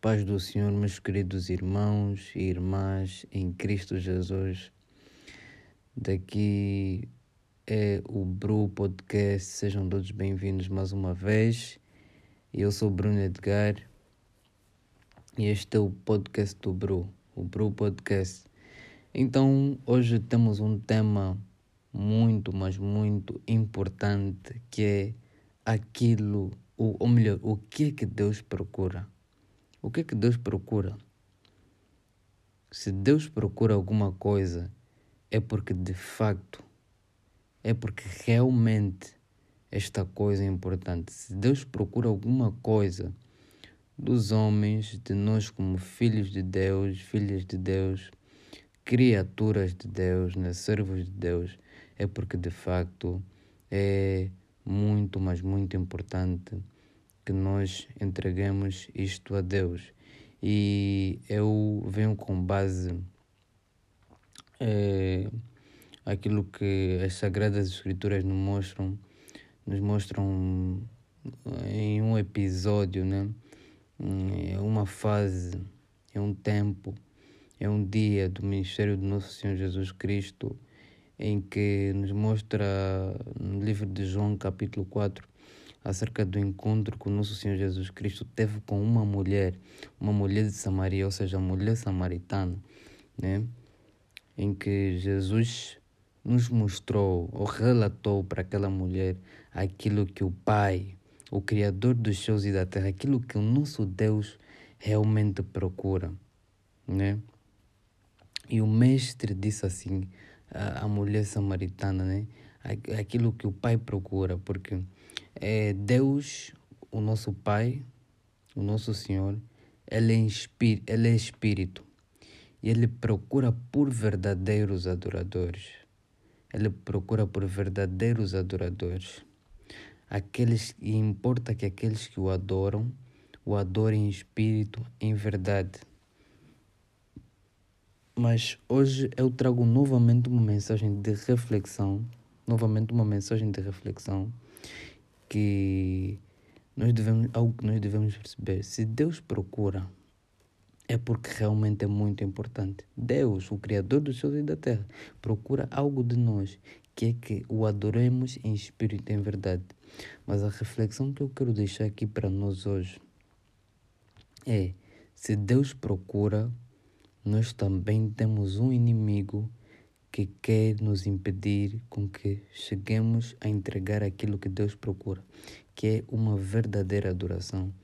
paz do Senhor, meus queridos irmãos e irmãs em Cristo Jesus. Daqui é o Bru Podcast, sejam todos bem-vindos mais uma vez. Eu sou Bruno Edgar e este é o podcast do Bru, o Bru Podcast. Então, hoje temos um tema muito, mas muito importante que é aquilo, ou melhor, o que é que Deus procura o que é que Deus procura? Se Deus procura alguma coisa, é porque de facto, é porque realmente esta coisa é importante. Se Deus procura alguma coisa dos homens, de nós como filhos de Deus, filhas de Deus, criaturas de Deus, né, servos de Deus, é porque de facto é muito, mas muito importante que nós entreguemos isto a Deus. E eu venho com base é, aquilo que as Sagradas Escrituras nos mostram, nos mostram em um episódio, né? É uma fase, é um tempo, é um dia do ministério do nosso Senhor Jesus Cristo, em que nos mostra no livro de João, capítulo 4, acerca do encontro que o nosso Senhor Jesus Cristo teve com uma mulher, uma mulher de Samaria, ou seja, mulher samaritana, né? em que Jesus nos mostrou ou relatou para aquela mulher aquilo que o Pai, o Criador dos céus e da terra, aquilo que o nosso Deus realmente procura, né? E o mestre disse assim à mulher samaritana, né? Aquilo que o Pai procura, porque é Deus, o nosso Pai, o nosso Senhor, ele é, espírito, ele é espírito e ele procura por verdadeiros adoradores. Ele procura por verdadeiros adoradores. Aqueles e importa que aqueles que o adoram o adorem em espírito, em verdade. Mas hoje eu trago novamente uma mensagem de reflexão, novamente uma mensagem de reflexão que nós devemos, algo que nós devemos perceber. Se Deus procura, é porque realmente é muito importante. Deus, o Criador dos céus e da terra, procura algo de nós, que é que o adoremos em espírito e em verdade. Mas a reflexão que eu quero deixar aqui para nós hoje é: se Deus procura, nós também temos um inimigo que quer nos impedir com que cheguemos a entregar aquilo que Deus procura, que é uma verdadeira adoração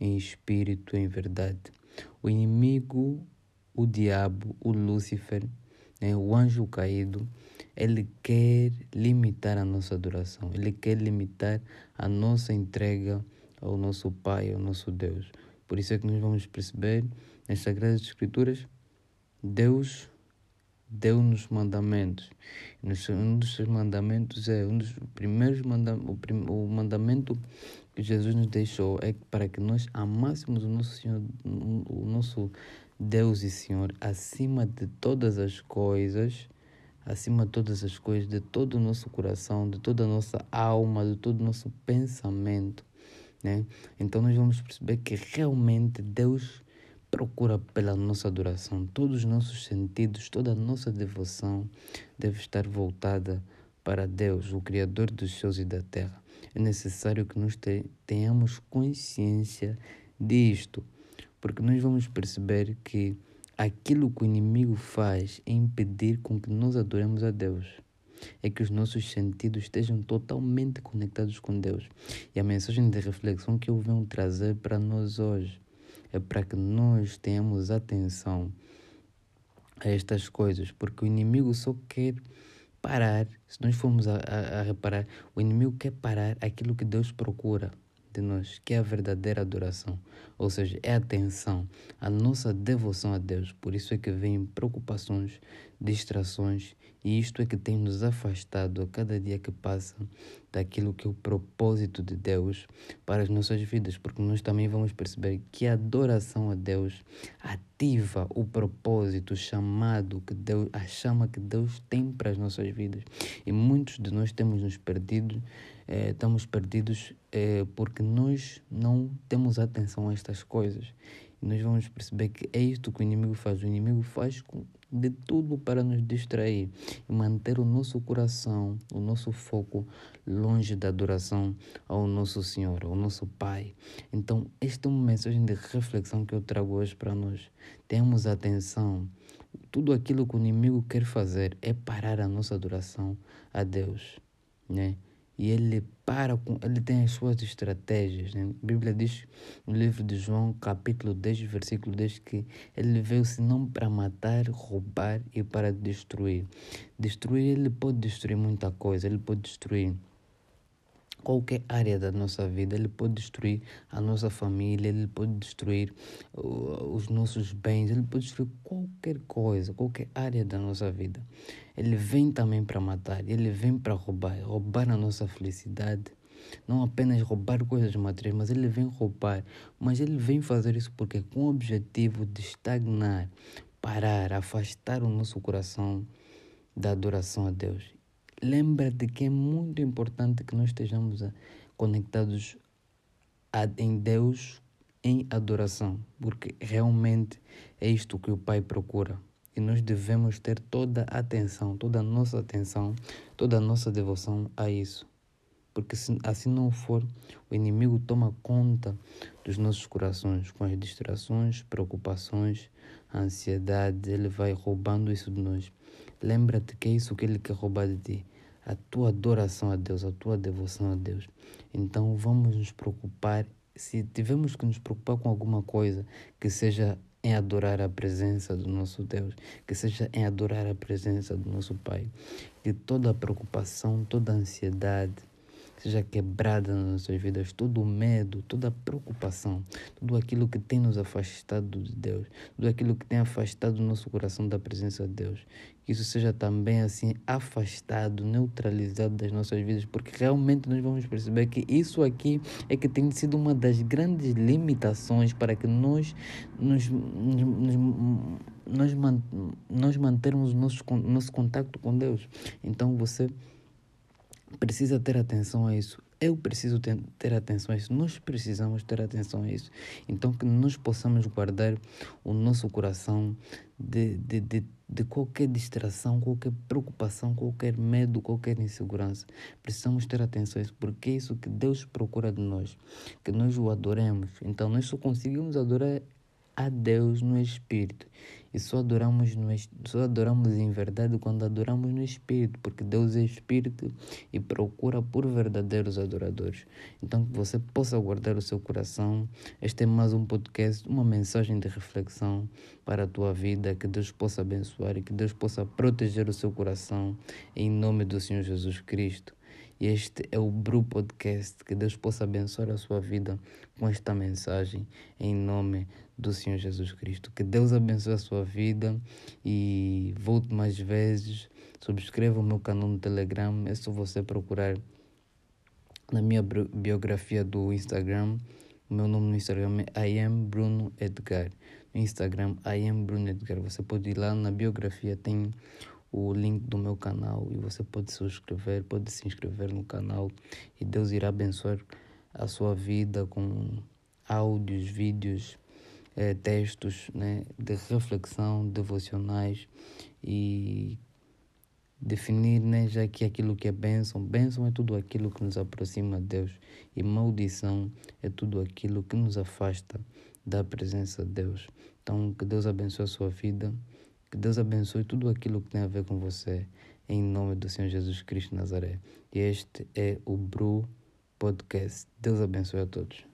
em espírito, em verdade. O inimigo, o diabo, o Lúcifer, né, o anjo caído, ele quer limitar a nossa adoração, ele quer limitar a nossa entrega ao nosso Pai, ao nosso Deus. Por isso é que nós vamos perceber nas Sagradas Escrituras, Deus deu-nos mandamentos. Um dos seus mandamentos é um dos primeiros mandamentos, o mandamento que Jesus nos deixou é para que nós amássemos o nosso Senhor, o nosso Deus e Senhor acima de todas as coisas, acima de todas as coisas, de todo o nosso coração, de toda a nossa alma, de todo o nosso pensamento, né? Então nós vamos perceber que realmente Deus procura pela nossa adoração. Todos os nossos sentidos, toda a nossa devoção deve estar voltada para Deus, o Criador dos céus e da terra. É necessário que nós tenhamos consciência disto, porque nós vamos perceber que aquilo que o inimigo faz é impedir com que nós adoremos a Deus. É que os nossos sentidos estejam totalmente conectados com Deus. E a mensagem de reflexão que eu venho trazer para nós hoje é para que nós tenhamos atenção a estas coisas, porque o inimigo só quer parar, se nós formos a, a, a reparar, o inimigo quer parar aquilo que Deus procura de nós, que é a verdadeira adoração, ou seja, é a atenção, a nossa devoção a Deus. Por isso é que vêm preocupações, distrações, e isto é que tem nos afastado a cada dia que passa daquilo que é o propósito de Deus para as nossas vidas, porque nós também vamos perceber que a adoração a Deus ativa o propósito, o chamado que Deus, a chama que Deus tem para as nossas vidas. E muitos de nós temos nos perdido é, estamos perdidos é, porque nós não temos atenção a estas coisas. E nós vamos perceber que é isto que o inimigo faz. O inimigo faz de tudo para nos distrair e manter o nosso coração, o nosso foco longe da adoração ao nosso Senhor, ao nosso Pai. Então, esta é uma mensagem de reflexão que eu trago hoje para nós. Temos atenção. Tudo aquilo que o inimigo quer fazer é parar a nossa adoração a Deus, né? E ele para com, ele tem as suas estratégias. Né? A Bíblia diz no livro de João, capítulo 10, versículo 10, que ele veio senão para matar, roubar e para destruir. Destruir, ele pode destruir muita coisa, ele pode destruir qualquer área da nossa vida. Ele pode destruir a nossa família, ele pode destruir os nossos bens, ele pode destruir qualquer coisa, qualquer área da nossa vida. Ele vem também para matar, ele vem para roubar, roubar a nossa felicidade. Não apenas roubar coisas materiais, mas ele vem roubar. Mas ele vem fazer isso porque com o objetivo de estagnar, parar, afastar o nosso coração da adoração a Deus lembra-te que é muito importante que nós estejamos conectados a, em Deus em adoração, porque realmente é isto que o Pai procura. E nós devemos ter toda a atenção, toda a nossa atenção, toda a nossa devoção a isso. Porque se assim não for, o inimigo toma conta dos nossos corações com as distrações, preocupações, ansiedade, ele vai roubando isso de nós. Lembra-te que é isso que ele quer roubar de ti a tua adoração a Deus, a tua devoção a Deus. Então vamos nos preocupar, se tivermos que nos preocupar com alguma coisa, que seja em adorar a presença do nosso Deus, que seja em adorar a presença do nosso Pai. Que toda a preocupação, toda a ansiedade, seja quebrada nas nossas vidas, todo o medo, toda a preocupação, tudo aquilo que tem nos afastado de Deus, tudo aquilo que tem afastado o nosso coração da presença de Deus, que isso seja também assim afastado, neutralizado das nossas vidas, porque realmente nós vamos perceber que isso aqui é que tem sido uma das grandes limitações para que nós nos, nos, nos nós, nós mantermos o nosso, nosso contato com Deus. Então você precisa ter atenção a isso. Eu preciso ter, ter atenção a isso. Nós precisamos ter atenção a isso. Então, que nós possamos guardar o nosso coração de, de, de, de qualquer distração, qualquer preocupação, qualquer medo, qualquer insegurança. Precisamos ter atenção a isso, porque é isso que Deus procura de nós, que nós o adoremos. Então, nós só conseguimos adorar a Deus no Espírito. E só adoramos, no, só adoramos em verdade quando adoramos no Espírito, porque Deus é Espírito e procura por verdadeiros adoradores. Então, que você possa guardar o seu coração. Este é mais um podcast, uma mensagem de reflexão para a tua vida. Que Deus possa abençoar e que Deus possa proteger o seu coração, em nome do Senhor Jesus Cristo. Este é o Bru Podcast. Que Deus possa abençoar a sua vida com esta mensagem, em nome do Senhor Jesus Cristo. Que Deus abençoe a sua vida e volte mais vezes. Subscreva o meu canal no Telegram. É só você procurar na minha biografia do Instagram. O meu nome no Instagram é I am Bruno Edgar. No Instagram, I am Bruno Edgar. Você pode ir lá na biografia, tem o link do meu canal e você pode se subscrever, pode se inscrever no canal e Deus irá abençoar a sua vida com áudios, vídeos, eh, textos né, de reflexão, devocionais e definir né, já que aquilo que é bênção, bênção é tudo aquilo que nos aproxima de Deus e maldição é tudo aquilo que nos afasta da presença de Deus. Então, que Deus abençoe a sua vida. Que Deus abençoe tudo aquilo que tem a ver com você, em nome do Senhor Jesus Cristo Nazaré. E este é o Bru Podcast. Deus abençoe a todos.